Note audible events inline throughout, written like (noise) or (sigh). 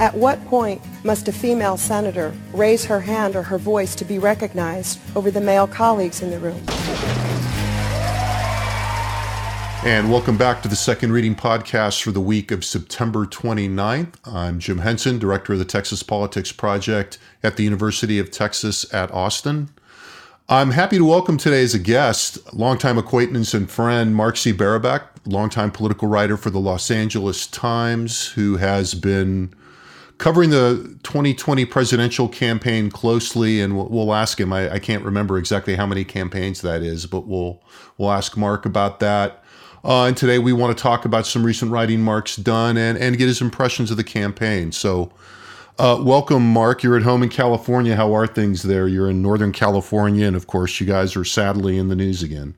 At what point must a female senator raise her hand or her voice to be recognized over the male colleagues in the room? And welcome back to the Second Reading Podcast for the week of September 29th. I'm Jim Henson, Director of the Texas Politics Project at the University of Texas at Austin. I'm happy to welcome today as a guest, longtime acquaintance and friend Mark Z. Barabak, longtime political writer for the Los Angeles Times, who has been covering the 2020 presidential campaign closely, and we'll, we'll ask him. I, I, can't remember exactly how many campaigns that is, but we'll we'll ask Mark about that. Uh, and today we want to talk about some recent writing Mark's done and and get his impressions of the campaign. So. Uh, welcome, Mark. You're at home in California. How are things there? You're in Northern California, and of course, you guys are sadly in the news again.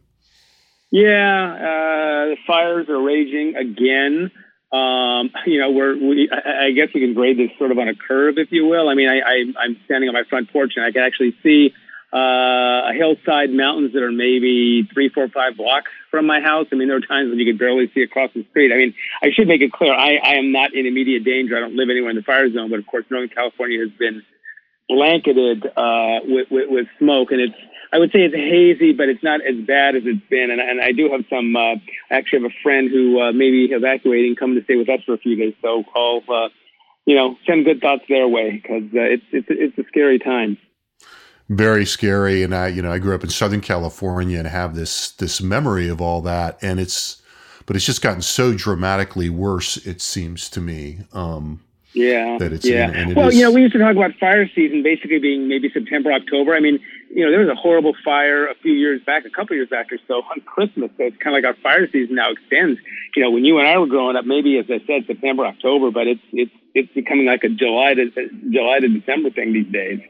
Yeah, uh, the fires are raging again. Um, you know, we're, we, I, I guess we can grade this sort of on a curve, if you will. I mean, I, I, I'm standing on my front porch and I can actually see uh, a hillside mountains that are maybe three, four, five blocks from my house. I mean, there are times when you could barely see across the street. I mean, I should make it clear, I, I am not in immediate danger. I don't live anywhere in the fire zone, but of course, Northern California has been blanketed uh, with, with, with smoke, and it's I would say it's hazy, but it's not as bad as it's been. And, and I do have some. Uh, I actually have a friend who uh, may be evacuating, coming to stay with us for a few days. So I'll, uh, you know, send good thoughts their way because uh, it's it's it's a scary time. Very scary, and I, you know, I grew up in Southern California and have this this memory of all that, and it's, but it's just gotten so dramatically worse. It seems to me. Um, yeah. That it's yeah. In, well, is, you know, we used to talk about fire season basically being maybe September, October. I mean, you know, there was a horrible fire a few years back, a couple years back or so on Christmas. So it's kind of like our fire season now extends. You know, when you and I were growing up, maybe as I said, September, October, but it's it's it's becoming like a July to July to December thing these days.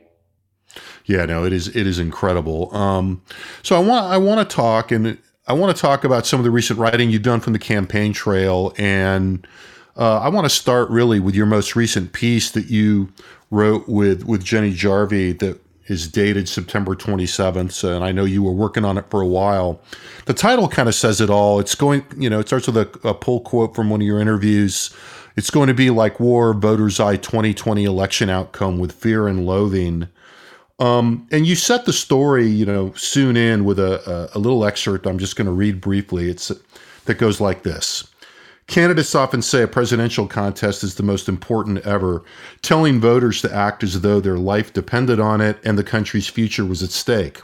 Yeah, no, it is it is incredible. Um, so I want I want to talk and I want to talk about some of the recent writing you've done from the campaign trail and uh, I want to start really with your most recent piece that you wrote with with Jenny Jarvie that is dated September 27th, so, and I know you were working on it for a while. The title kind of says it all. It's going, you know, it starts with a, a pull quote from one of your interviews. It's going to be like war, voters' eye 2020 election outcome with fear and loathing. Um, and you set the story, you know, soon in with a, a, a little excerpt. I'm just going to read briefly. It's that goes like this. Candidates often say a presidential contest is the most important ever, telling voters to act as though their life depended on it and the country's future was at stake.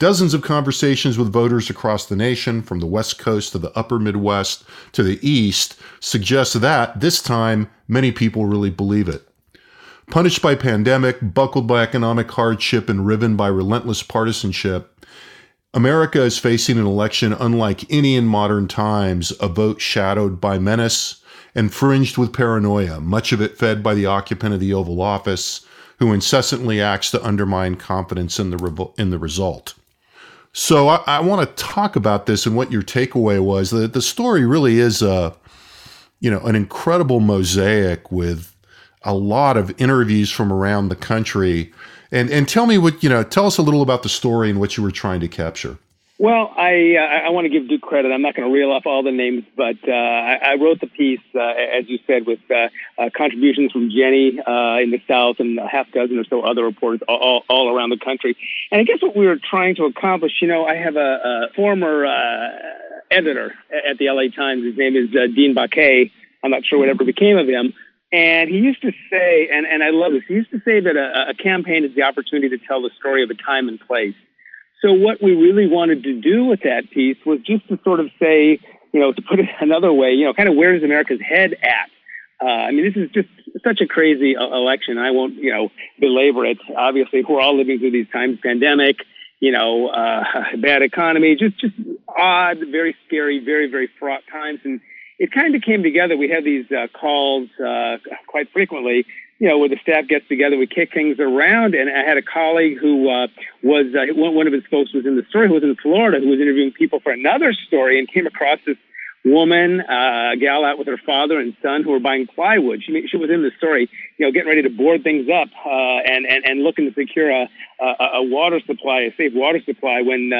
Dozens of conversations with voters across the nation, from the West Coast to the upper Midwest to the East, suggest that, this time, many people really believe it. Punished by pandemic, buckled by economic hardship, and riven by relentless partisanship, America is facing an election unlike any in modern times, a vote shadowed by menace and fringed with paranoia, much of it fed by the occupant of the Oval Office, who incessantly acts to undermine confidence in the, in the result. So I, I want to talk about this and what your takeaway was. The, the story really is a, you know, an incredible mosaic with a lot of interviews from around the country and and tell me what you know. Tell us a little about the story and what you were trying to capture. Well, I uh, I want to give due credit. I'm not going to reel off all the names, but uh, I, I, wrote the piece, uh, as you said, with uh, uh, contributions from Jenny uh, in the South and a half dozen or so other reporters all, all around the country. And I guess what we were trying to accomplish, you know, I have a, a former editor at the LA Times. His name is Dean Baquet. I'm not sure whatever became of him. And he used to say, and, and I love this, he used to say that a, a campaign is the opportunity to tell the story of a time and place. So what we really wanted to do with that piece was just to sort of say, you know, to put it (laughs) another way, you know, kind of where is America's head at? Uh, I mean, this is just such a crazy uh, election. I won't, you know, belabor it. Obviously, we're all living through these times, pandemic, you know, uh, (laughs) bad economy, just just odd, very scary, very very fraught times. And it kind of came together. We had these uh, calls uh, quite frequently, you know, where the staff gets together, we kick things around. And I had a colleague who uh, was uh, one of his folks was in the story, who was in Florida, who was interviewing people for another story, and came across this woman, uh, a gal out with her father and son who were buying plywood. She, she was in the story, you know, getting ready to board things up uh, and, and, and looking to secure a, a, a water supply, a safe water supply when,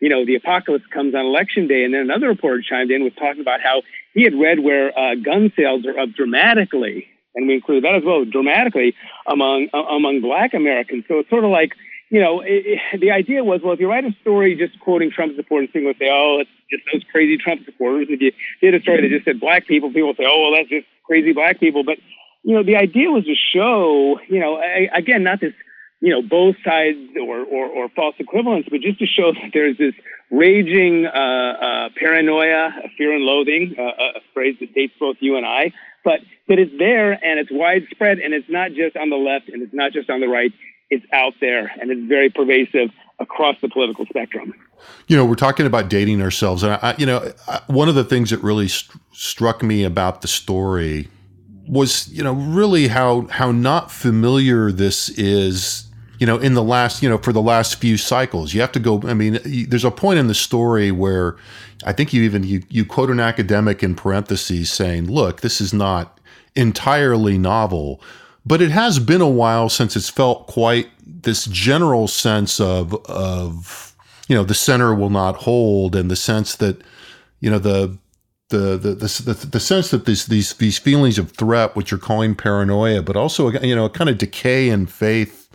you know, the apocalypse comes on election day. And then another reporter chimed in, was talking about how he had read where uh, gun sales are up dramatically, and we included that as well, dramatically among uh, among Black Americans. So it's sort of like you know, it, it, the idea was, well, if you write a story just quoting Trump supporters, people would say, oh, it's just those crazy Trump supporters. If you did a story that just said black people, people would say, oh, well, that's just crazy black people. But, you know, the idea was to show, you know, again, not this, you know, both sides or, or, or false equivalence, but just to show that there's this raging uh, uh, paranoia, fear and loathing, uh, a phrase that dates both you and I, but that it's there and it's widespread and it's not just on the left and it's not just on the right it's out there and it's very pervasive across the political spectrum. You know, we're talking about dating ourselves, and I, you know, one of the things that really st- struck me about the story was, you know, really how how not familiar this is. You know, in the last, you know, for the last few cycles, you have to go. I mean, there's a point in the story where I think you even you you quote an academic in parentheses saying, "Look, this is not entirely novel." but it has been a while since it's felt quite this general sense of of you know the center will not hold and the sense that you know the the the the, the sense that these these these feelings of threat which you're calling paranoia but also you know a kind of decay in faith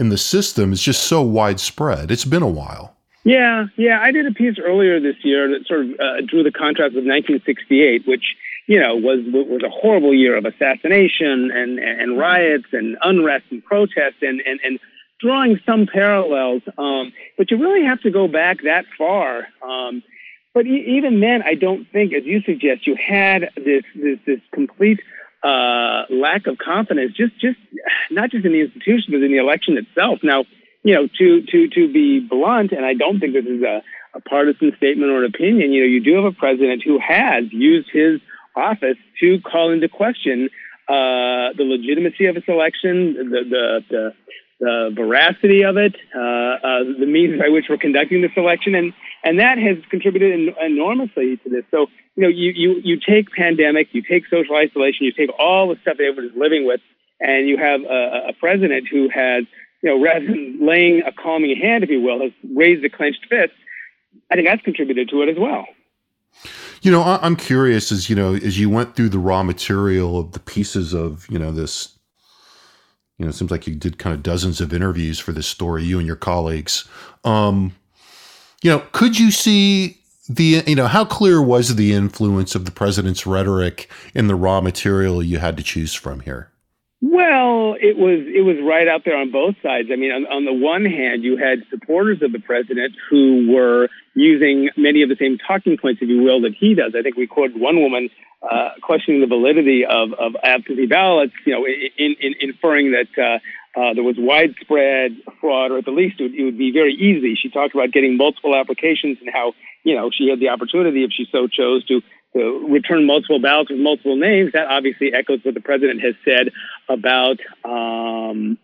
in the system is just so widespread it's been a while yeah yeah i did a piece earlier this year that sort of uh, drew the contrast with 1968 which you know, was was a horrible year of assassination and and riots and unrest and protest and and and drawing some parallels. Um, but you really have to go back that far. Um, but e- even then, I don't think, as you suggest, you had this this this complete uh, lack of confidence, just just not just in the institution, but in the election itself. Now, you know, to to to be blunt, and I don't think this is a, a partisan statement or an opinion. You know, you do have a president who has used his office to call into question uh, the legitimacy of its election, the, the, the, the veracity of it, uh, uh, the means by which we're conducting this election, and and that has contributed en- enormously to this. So you know, you you you take pandemic, you take social isolation, you take all the stuff that everybody's living with, and you have a, a president who has you know rather than laying a calming hand, if you will, has raised a clenched fist. I think that's contributed to it as well. You know, I'm curious as you know, as you went through the raw material of the pieces of you know this. You know, it seems like you did kind of dozens of interviews for this story, you and your colleagues. Um, you know, could you see the you know how clear was the influence of the president's rhetoric in the raw material you had to choose from here? Well, it was it was right out there on both sides. I mean, on, on the one hand, you had supporters of the president who were using many of the same talking points, if you will, that he does. I think we quoted one woman uh, questioning the validity of, of absentee ballots, you know, in, in, inferring that uh, uh, there was widespread fraud, or at the least it would, it would be very easy. She talked about getting multiple applications and how, you know, she had the opportunity, if she so chose, to to return multiple ballots with multiple names, that obviously echoes what the president has said about um,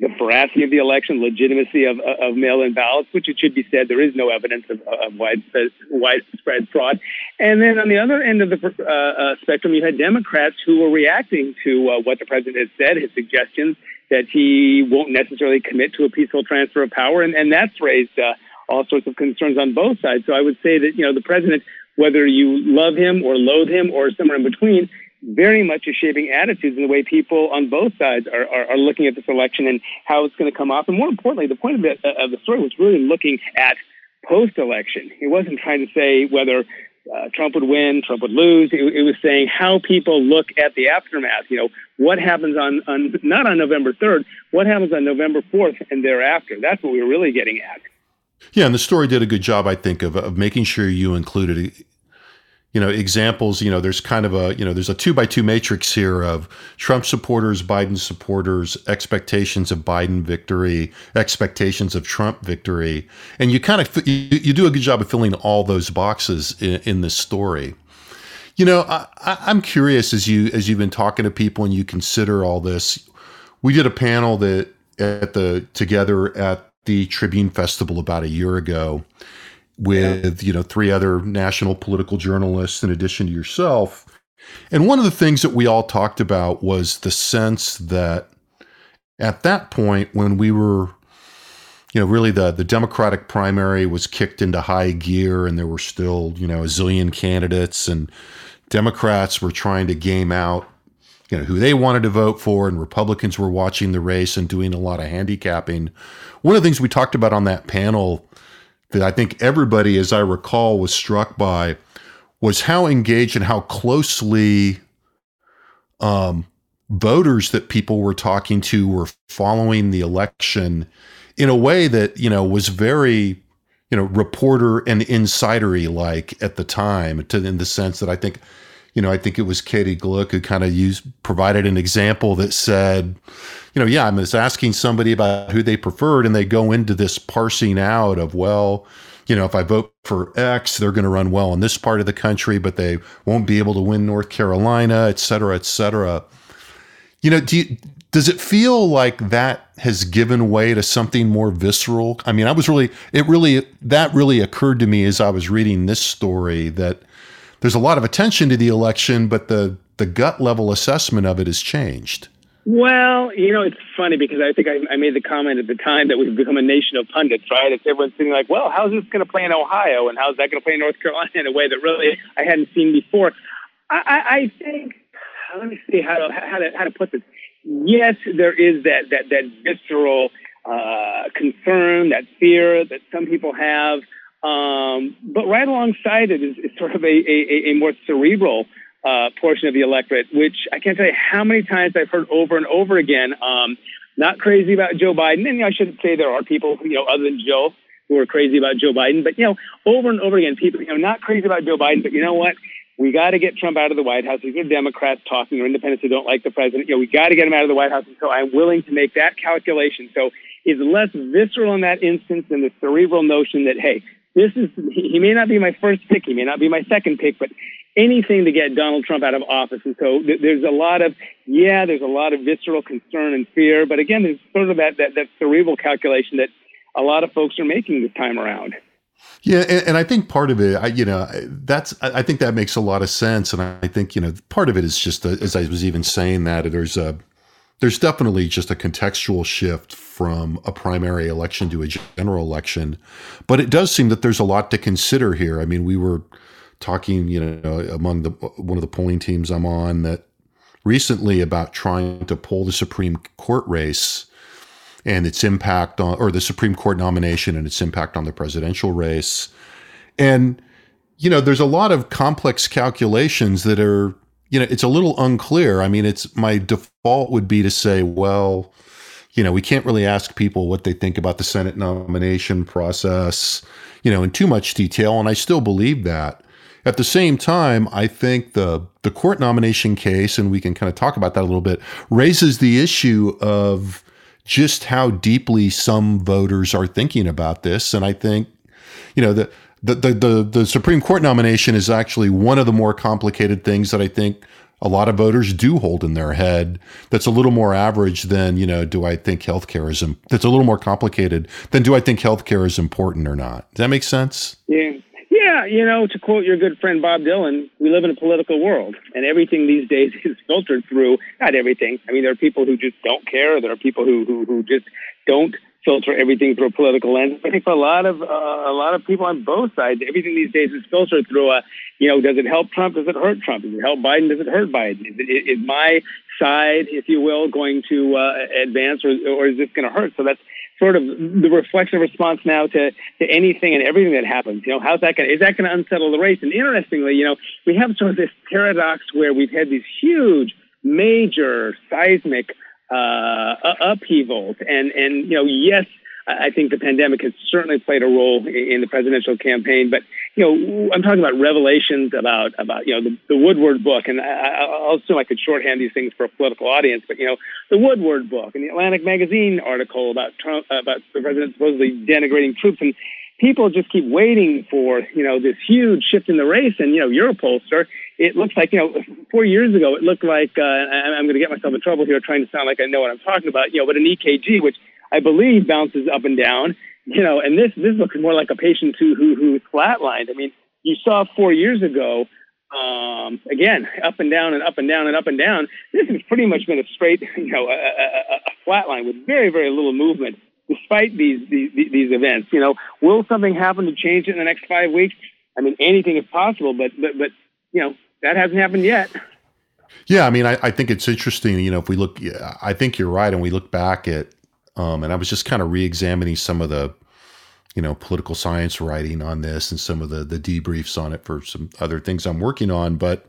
the veracity of the election, legitimacy of, of mail-in ballots, which it should be said there is no evidence of, of widespread, widespread fraud. And then on the other end of the uh, uh, spectrum, you had Democrats who were reacting to uh, what the president has said, his suggestions that he won't necessarily commit to a peaceful transfer of power, and, and that's raised uh, all sorts of concerns on both sides. So I would say that you know the president whether you love him or loathe him or somewhere in between, very much is shaping attitudes in the way people on both sides are, are, are looking at this election and how it's going to come off. And more importantly, the point of, it, of the story was really looking at post-election. He wasn't trying to say whether uh, Trump would win, Trump would lose. It, it, was saying how people look at the aftermath. You know, what happens on, on not on November 3rd, what happens on November 4th and thereafter. That's what we were really getting at. Yeah, and the story did a good job, I think, of, of making sure you included, you know, examples. You know, there's kind of a, you know, there's a two by two matrix here of Trump supporters, Biden supporters, expectations of Biden victory, expectations of Trump victory, and you kind of you, do a good job of filling all those boxes in, in this story. You know, I, I'm curious as you as you've been talking to people and you consider all this. We did a panel that at the together at the Tribune Festival about a year ago with yeah. you know three other national political journalists in addition to yourself. And one of the things that we all talked about was the sense that at that point when we were you know really the the democratic primary was kicked into high gear and there were still you know a zillion candidates and democrats were trying to game out you know who they wanted to vote for and republicans were watching the race and doing a lot of handicapping one of the things we talked about on that panel that i think everybody as i recall was struck by was how engaged and how closely um, voters that people were talking to were following the election in a way that you know was very you know reporter and insidery like at the time to in the sense that I think you know I think it was Katie Glueck who kind of used provided an example that said you know yeah I'm just asking somebody about who they preferred and they go into this parsing out of well you know, if I vote for X, they're going to run well in this part of the country, but they won't be able to win North Carolina, et cetera, et cetera. You know, do you, does it feel like that has given way to something more visceral? I mean, I was really, it really, that really occurred to me as I was reading this story that there's a lot of attention to the election, but the, the gut level assessment of it has changed. Well, you know, it's funny because I think I, I made the comment at the time that we've become a nation of pundits, right? It's everyone's thinking like, well, how's this going to play in Ohio, and how's that going to play in North Carolina in a way that really I hadn't seen before. I, I, I think let me see how to how to how to put this. Yes, there is that that that visceral uh, concern, that fear that some people have, um, but right alongside it is, is sort of a, a, a more cerebral uh, portion of the electorate, which I can't tell you how many times I've heard over and over again. Um, not crazy about Joe Biden, and I shouldn't say there are people, you know, other than Joe who are crazy about Joe Biden, but you know, over and over again, people, you know, not crazy about Joe Biden, but you know what? we got to get Trump out of the White House. These are Democrats talking or independents who don't like the president. You know, we got to get him out of the White House. And so I'm willing to make that calculation. So it's less visceral in that instance than the cerebral notion that, hey, this is, he may not be my first pick. He may not be my second pick, but anything to get Donald Trump out of office. And so th- there's a lot of, yeah, there's a lot of visceral concern and fear. But again, there's sort of that, that, that cerebral calculation that a lot of folks are making this time around. Yeah, and, and, I think part of it, I, you know, that's I think that makes a lot of sense, and I think you know part of it is just a, as I was even saying that there's a there's definitely just a contextual shift from a primary election to a general election, but it does seem that there's a lot to consider here. I mean, we were talking, you know, among the one of the polling teams I'm on that recently about trying to pull the Supreme Court race and its impact on, or the Supreme Court nomination and its impact on the presidential race. And, you know, there's a lot of complex calculations that are, you know, it's a little unclear. I mean, it's my default would be to say, well, you know, we can't really ask people what they think about the Senate nomination process, you know, in too much detail. And I still believe that. At the same time, I think the the court nomination case, and we can kind of talk about that a little bit, raises the issue of just how deeply some voters are thinking about this. And I think, you know, the, the, the, the, the Supreme Court nomination is actually one of the more complicated things that I think a lot of voters do hold in their head that's a little more average than you know do i think healthcare is that's a little more complicated than do i think healthcare is important or not does that make sense yeah yeah, you know, to quote your good friend Bob Dylan, we live in a political world, and everything these days (laughs) is filtered through. Not everything. I mean, there are people who just don't care. There are people who who, who just don't filter everything through a political lens. I think for a lot of uh, a lot of people on both sides, everything these days is filtered through a, you know, does it help Trump? Does it hurt Trump? Does it help Biden? Does it hurt Biden? Is, it, is my side, if you will, going to uh, advance, or, or is this going to hurt? So that's sort of the reflexive response now to, to anything and everything that happens. You know, how's that going is that going to unsettle the race? And interestingly, you know, we have sort of this paradox where we've had these huge, major seismic uh, upheavals. And, and, you know, yes, I think the pandemic has certainly played a role in the presidential campaign. But you know, I'm talking about revelations about about you know the, the Woodward book, and I, I'll assume I could shorthand these things for a political audience. But you know, the Woodward book and the Atlantic magazine article about Trump about the president supposedly denigrating troops, and people just keep waiting for you know this huge shift in the race. And you know, you're a pollster it looks like you know four years ago it looked like uh, I'm going to get myself in trouble here trying to sound like I know what I'm talking about. You know, but an EKG, which I believe bounces up and down. You know, and this this looks more like a patient who who who flatlined. I mean, you saw four years ago. Um, again, up and down and up and down and up and down. This has pretty much been a straight, (laughs) you know, a, a, a flat line with very, very little movement despite these, these these events. You know, will something happen to change it in the next five weeks? I mean, anything is possible, but but but you know that hasn't happened yet. Yeah, I mean, I, I think it's interesting. You know, if we look, I think you're right, and we look back at, um, and I was just kind of re-examining some of the, you know, political science writing on this and some of the the debriefs on it for some other things I'm working on. But,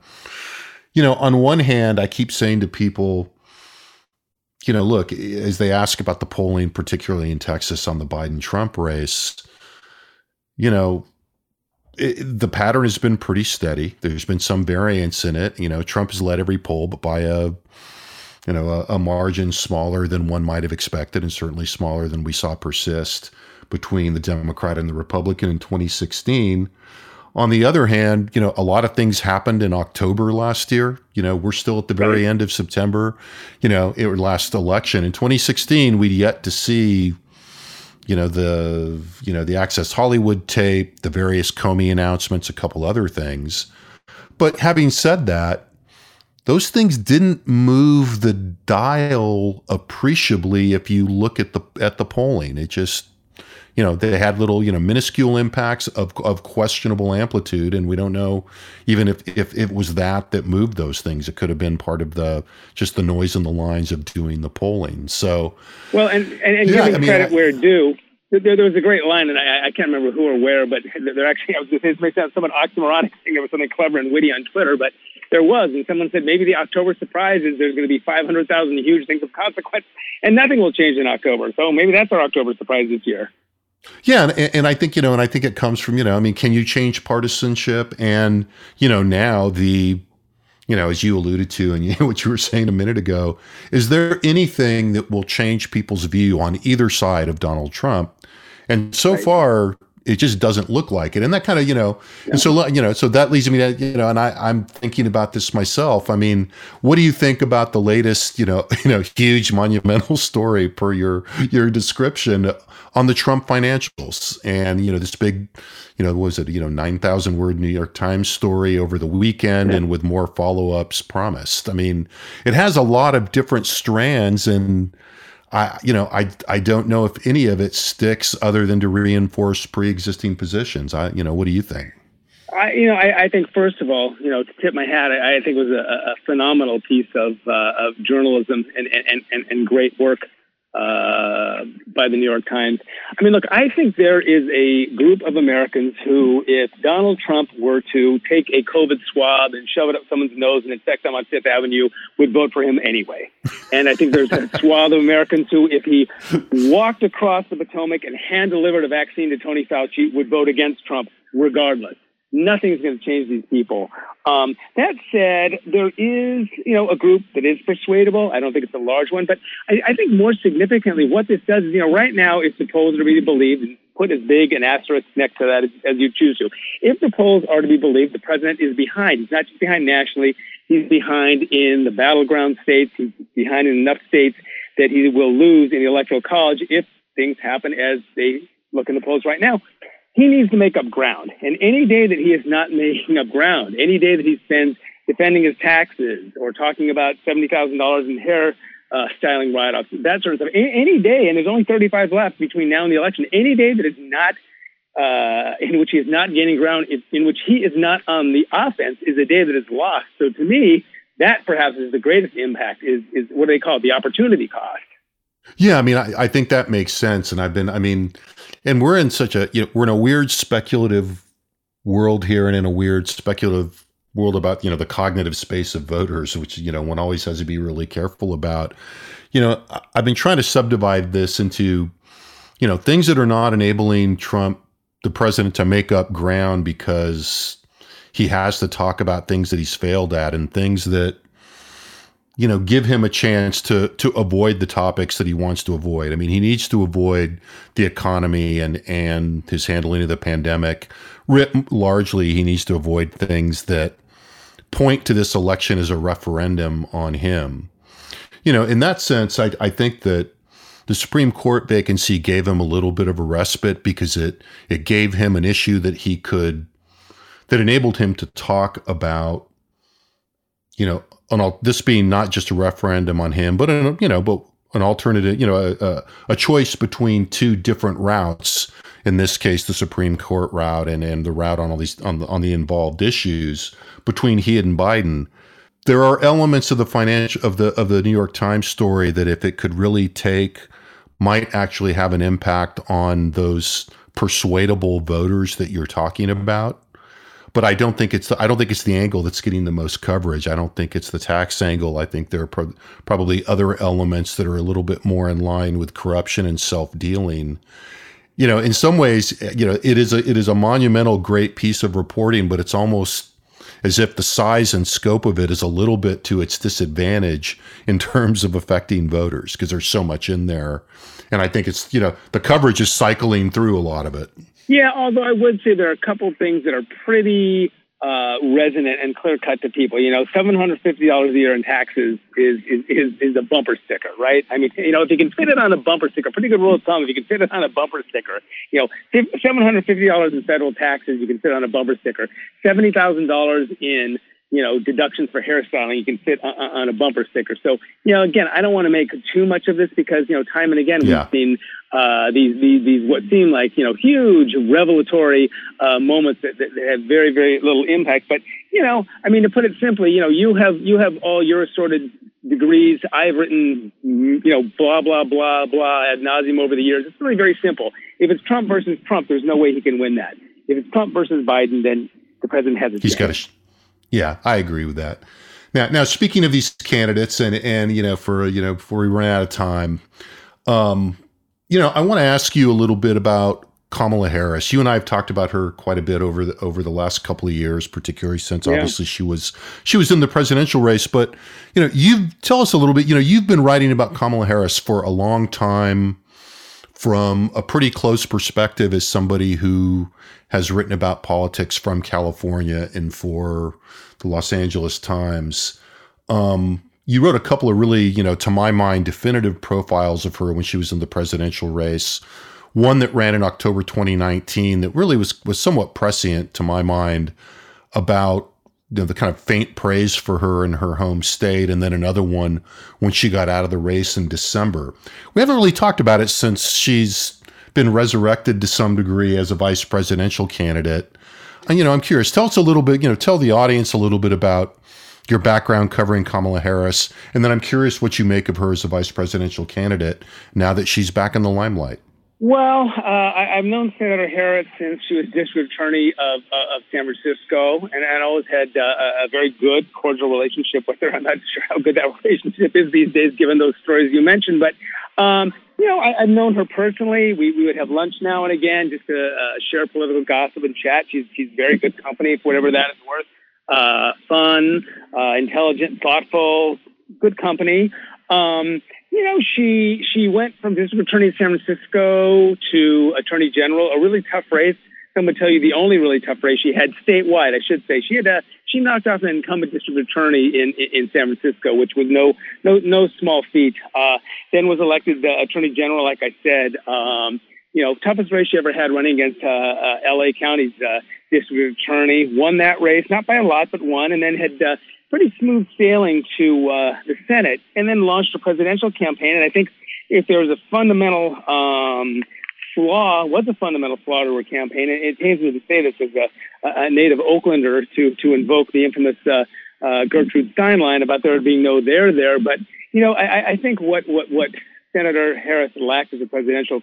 you know, on one hand, I keep saying to people, you know, look, as they ask about the polling, particularly in Texas on the Biden Trump race, you know, it, the pattern has been pretty steady. There's been some variance in it. You know, Trump has led every poll, but by a you know a, a, margin smaller than one might have expected, and certainly smaller than we saw persist between the Democrat and the Republican in 2016. On the other hand, you know, a lot of things happened in October last year. You know, we're still at the very end of September. You know, it last election in 2016, we'd yet to see you know the you know the Access Hollywood tape, the various Comey announcements, a couple other things. But having said that, those things didn't move the dial appreciably if you look at the at the polling. It just you know they had little you know minuscule impacts of, of questionable amplitude and we don't know even if, if it was that that moved those things it could have been part of the just the noise in the lines of doing the polling so well and and, and yeah, giving I mean, credit I, where due there, there was a great line, and I, I can't remember who or where, but (laughs) there actually, I was going to say, this may sound somewhat oxymoronic (laughs) saying there was something clever and witty on Twitter, but there was. And someone said maybe the October surprise is there's going to be 500,000 huge things of consequence, and nothing will change in October. So maybe that's our October surprise this year. Yeah, and, and I think you know, and I think it comes from you know, I mean, can you change partisanship? And you know, now the you know, as you alluded to, and (laughs) you what you were saying a minute ago, is there anything that will change people's view on either side of Donald Trump? And so right. far, it just doesn't look like it. And that kind of, you know, yeah. and so, you know, so that leads me to, you know, and I, I'm thinking about this myself. I mean, what do you think about the latest, you know, (laughs) you know, huge monumental story per your, your description on the Trump financials and, you know, this big, you know, was it, you know, 9,000 word New York Times story over the weekend yeah. and with more follow ups promised. I mean, it has a lot of different strands and, I, you know, I, I don't know if any of it sticks other than to reinforce pre-existing positions. I, you know, what do you think? I, you know, I, I think first of all, you know, to tip my hat, I, I think it was a, a phenomenal piece of uh, of journalism and, and, and, and great work uh, by the New York Times. I mean, look, I think there is a group of Americans who, if Donald Trump were to take a COVID swab and shove it up someone's nose and infect them on Fifth Avenue, would vote for him anyway. And I think there's a (laughs) swath of Americans who, if he walked across the Potomac and hand delivered a vaccine to Tony Fauci, would vote against Trump regardless. Nothing's going to change these people. Um, that said, there is, you know, a group that is persuadable. I don't think it's a large one, but I, I think more significantly, what this does is, you know, right now, if the polls are to be believed, and put as big an asterisk next to that as, as you choose to, if the polls are to be believed, the president is behind. He's not just behind nationally; he's behind in the battleground states. He's behind in enough states that he will lose in the electoral college if things happen as they look in the polls right now he needs to make up ground. And any day that he is not making up ground, any day that he spends defending his taxes or talking about $70,000 in hair uh, styling write-offs, that sort of stuff, any, any, day, and there's only 35 left between now and the election, any day that is not uh, in which he is not gaining ground, in which he is not on the offense, is a day that is lost. So to me, that perhaps is the greatest impact. Is is what do they call it? The opportunity cost. Yeah, I mean, I, I think that makes sense, and I've been, I mean, and we're in such a, you know, we're in a weird speculative world here, and in a weird speculative world about, you know, the cognitive space of voters, which you know one always has to be really careful about. You know, I've been trying to subdivide this into, you know, things that are not enabling Trump, the president, to make up ground because he has to talk about things that he's failed at, and things that you know, give him a chance to to avoid the topics that he wants to avoid. I mean, he needs to avoid the economy and and his handling of the pandemic. Largely, he needs to avoid things that point to this election as a referendum on him. You know, in that sense, I, I think that the Supreme Court vacancy gave him a little bit of a respite because it it gave him an issue that he could that enabled him to talk about, you know, on this being not just a referendum on him, but an, you know, but an alternative, you know, a, a, a choice between two different routes. In this case, the Supreme Court route and, and the route on all these on the on the involved issues between he and Biden. There are elements of the financial of the of the New York Times story that if it could really take might actually have an impact on those persuadable voters that you're talking about but I don't think it's the, I don't think it's the angle that's getting the most coverage. I don't think it's the tax angle. I think there are pro- probably other elements that are a little bit more in line with corruption and self dealing. You know, in some ways, you know, it is a it is a monumental, great piece of reporting, but it's almost as if the size and scope of it is a little bit to its disadvantage in terms of affecting voters because there's so much in there. And I think it's, you know, the coverage is cycling through a lot of it. Yeah, although I would say there are a couple things that are pretty uh, resonant and clear cut to people. You know, seven hundred fifty dollars a year in taxes is, is is is a bumper sticker, right? I mean, you know, if you can fit it on a bumper sticker, pretty good rule of thumb. If you can fit it on a bumper sticker, you know, seven hundred fifty dollars in federal taxes, you can fit on a bumper sticker. Seventy thousand dollars in you know, deductions for hairstyling you can fit on, on, a bumper sticker. So, you know, again, I don't want to make too much of this because, you know, time and again yeah. we've seen uh, these, these, these what seem like, you know, huge revelatory uh, moments that, that, have very, very little impact. But, you know, I mean, to put it simply, you know, you have, you have all your assorted degrees. I've written, you know, blah, blah, blah, blah ad nauseum over the years. It's really very simple. If it's Trump versus Trump, there's no way he can win that. If it's Trump versus Biden, then the president has a He's got to yeah, I agree with that. Now, now speaking of these candidates, and and you know, for you know, before we run out of time, um, you know, I want to ask you a little bit about Kamala Harris. You and I have talked about her quite a bit over the over the last couple of years, particularly since yeah. obviously she was she was in the presidential race. But you know, you tell us a little bit. You know, you've been writing about Kamala Harris for a long time from a pretty close perspective as somebody who has written about politics from California and for the Los Angeles Times. Um, you wrote a couple of really, you know, to my mind, definitive profiles of her when she was in the presidential race. One that ran in October 2019 that really was was somewhat prescient to my mind about you know, the kind of faint praise for her in her home state, and then another one when she got out of the race in December. We haven't really talked about it since she's been resurrected to some degree as a vice presidential candidate. And, you know, I'm curious. Tell us a little bit. You know, tell the audience a little bit about your background covering Kamala Harris, and then I'm curious what you make of her as a vice presidential candidate now that she's back in the limelight. Well, uh, I, have known Senator Harris since she was district attorney of, uh, of San Francisco, and I always had uh, a very good, cordial relationship with her. I'm not (laughs) sure how good that (laughs) relationship is these days, given those stories you mentioned. But um, you know, I, have known her personally. We, we would have lunch now and again just to uh, share political gossip and chat. She's she's very good company for whatever that is worth. Uh, fun, uh, intelligent, thoughtful, good company. Um, you know, she she went from district attorney in San Francisco to attorney general, a really tough race. Going to tell you the only really tough race she had statewide, I should say. She had a, she knocked off an incumbent district attorney in, in, in San Francisco, which was no no no small feat. Uh, then was elected the attorney general, like I said. Um, you know, toughest race she ever had running against uh, uh, L.A. County's uh, district attorney. Won that race, not by a lot, but won, and then had uh, pretty smooth sailing to uh, the Senate, and then launched a presidential campaign. And I think if there was a fundamental um, flaw, was a fundamental flaw to her campaign, and it pains me to say this as a, a native Oaklander to to invoke the infamous uh, uh, Gertrude Stein line about there being no there there. But you know, I, I think what what what Senator Harris lacked as a presidential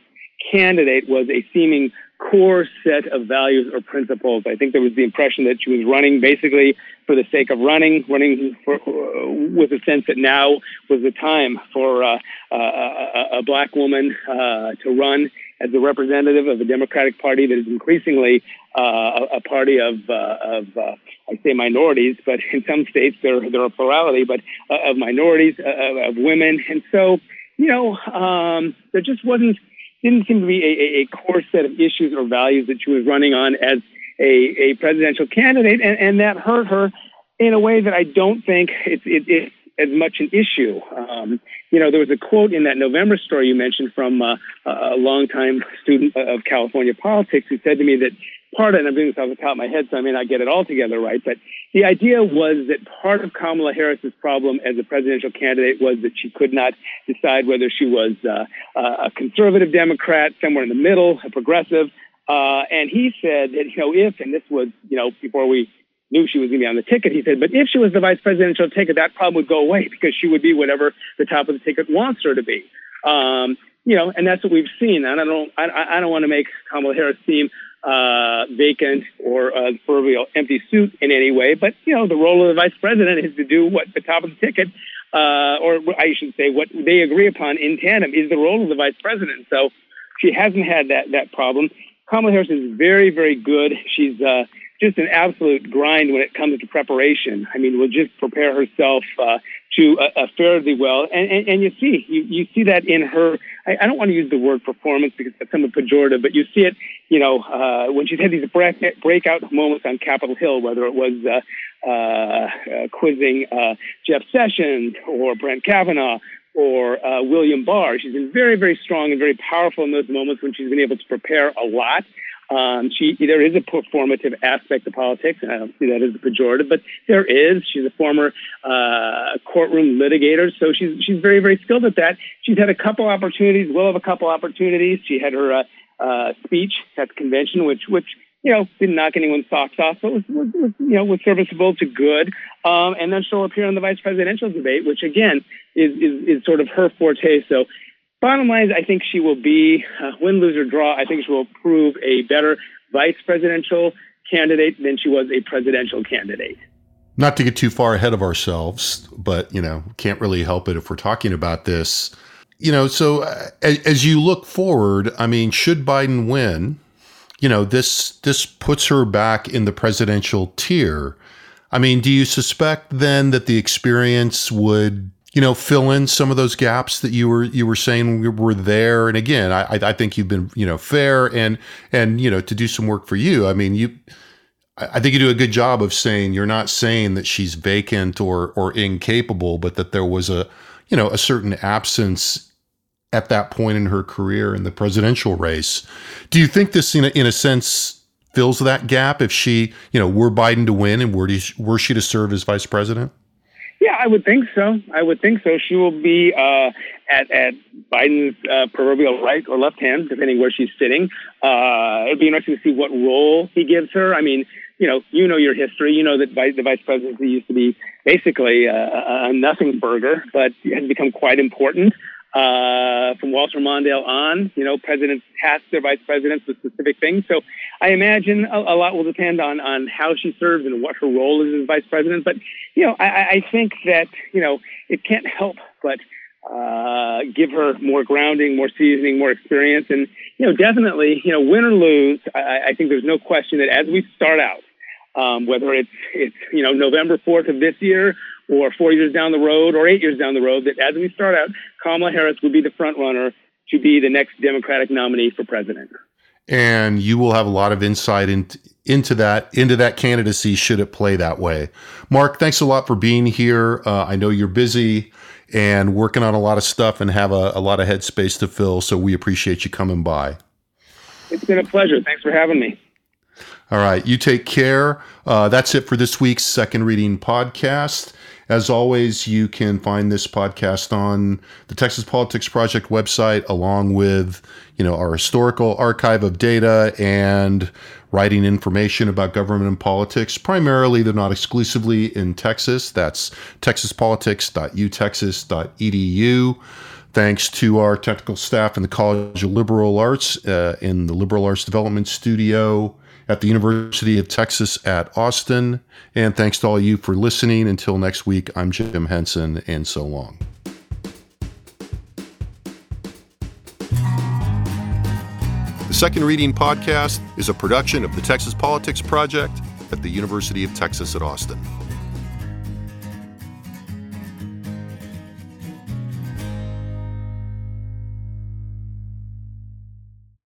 candidate was a seeming core set of values or principles. I think there was the impression that she was running basically for the sake of running, running for, uh, with a sense that now was the time for uh, uh, a, a, black woman uh, to run as a representative of a Democratic Party that is increasingly uh, a, party of, uh, of I say minorities, but (laughs) in some states there, there are plurality, but of minorities, of women. And so, you know, um, there just wasn't didn't seem to be a, a, core set of issues or values that she was running on as a, a presidential candidate, and, and that hurt her. in a way that I don't think it's it, it as much an issue. Um, you know, there was a quote in that November story you mentioned from uh, a longtime student of California politics who said to me that part of, and I'm doing this off the top of my head, so I may not get it all together right, but the idea was that part of Kamala Harris's problem as a presidential candidate was that she could not decide whether she was uh, a conservative Democrat, somewhere in the middle, a progressive. Uh, and he said that, you know, if, and this was, you know, before we knew she was going to be on the ticket. He said, but if she was the vice presidential ticket, that problem would go away because she would be whatever the top of the ticket wants her to be. Um, you know, and that's what we've seen. And I don't, I, I don't want to make Kamala Harris seem uh, vacant or a proverbial empty suit in any way. But you know, the role of the vice president is to do what the top of the ticket, uh, or I should say, what they agree upon in tandem is the role of the vice president. So she hasn't had that that problem. Kamala Harris is very, very good. She's uh, just an absolute grind when it comes to preparation. I mean, will just prepare herself uh, to uh, uh, fairly well, and, and, and you see you, you see that in her. I, I don't want to use the word performance because that's somewhat pejorative, but you see it, you know, uh, when she's had these break, breakout moments on Capitol Hill, whether it was uh, uh, uh, quizzing uh, Jeff Sessions or Brett Kavanaugh or uh, William Barr. She's been very, very strong and very powerful in those moments when she's been able to prepare a lot. Um, she there is a performative aspect to politics, and I don't see that as a pejorative, but there is. She's a former uh, courtroom litigator, so she's she's very very skilled at that. She's had a couple opportunities, will have a couple opportunities. She had her uh, uh, speech at the convention, which which you know didn't knock anyone's socks off, but was, was, was you know was serviceable to good. Um, and then she'll appear in the vice presidential debate, which again is is, is sort of her forte. So Bottom line is, I think she will be, uh, win, lose, or draw, I think she will prove a better vice presidential candidate than she was a presidential candidate. Not to get too far ahead of ourselves, but, you know, can't really help it if we're talking about this. You know, so uh, as, as you look forward, I mean, should Biden win, you know, this this puts her back in the presidential tier. I mean, do you suspect then that the experience would you know, fill in some of those gaps that you were you were saying were there. And again, I I think you've been you know fair and and you know to do some work for you. I mean, you. I think you do a good job of saying you're not saying that she's vacant or or incapable, but that there was a you know a certain absence at that point in her career in the presidential race. Do you think this in a, in a sense fills that gap if she you know were Biden to win and were, were she to serve as vice president? Yeah, I would think so. I would think so. She will be uh, at at Biden's uh, proverbial right or left hand, depending where she's sitting. Uh, it'd be interesting to see what role he gives her. I mean, you know, you know your history. You know that the vice presidency used to be basically a, a nothing burger, but has become quite important. Uh, from Walter Mondale on, you know, presidents task their vice presidents with specific things. So I imagine a, a, lot will depend on, on how she serves and what her role is as vice president. But, you know, I, I think that, you know, it can't help but uh, give her more grounding, more seasoning, more experience. And, you know, definitely, you know, win or lose, I, I think there's no question that as we start out, um, whether it's, it's, you know, November 4th of this year or four years down the road or eight years down the road, that as we start out, Kamala Harris would be the front runner to be the next Democratic nominee for president. And you will have a lot of insight into into that into that candidacy should it play that way. Mark, thanks a lot for being here. Uh, I know you're busy and working on a lot of stuff and have a, a lot of headspace to fill, so we appreciate you coming by. It's been a pleasure. Thanks for having me. All right, you take care. Uh, that's it for this week's second reading podcast. As always, you can find this podcast on the Texas Politics Project website, along with you know our historical archive of data and writing information about government and politics. Primarily, they're not exclusively in Texas. That's texaspolitics.utexas.edu. Thanks to our technical staff in the College of Liberal Arts uh, in the Liberal Arts Development Studio at the University of Texas at Austin. And thanks to all you for listening. Until next week, I'm Jim Henson, and so long. The Second Reading Podcast is a production of the Texas Politics Project at the University of Texas at Austin.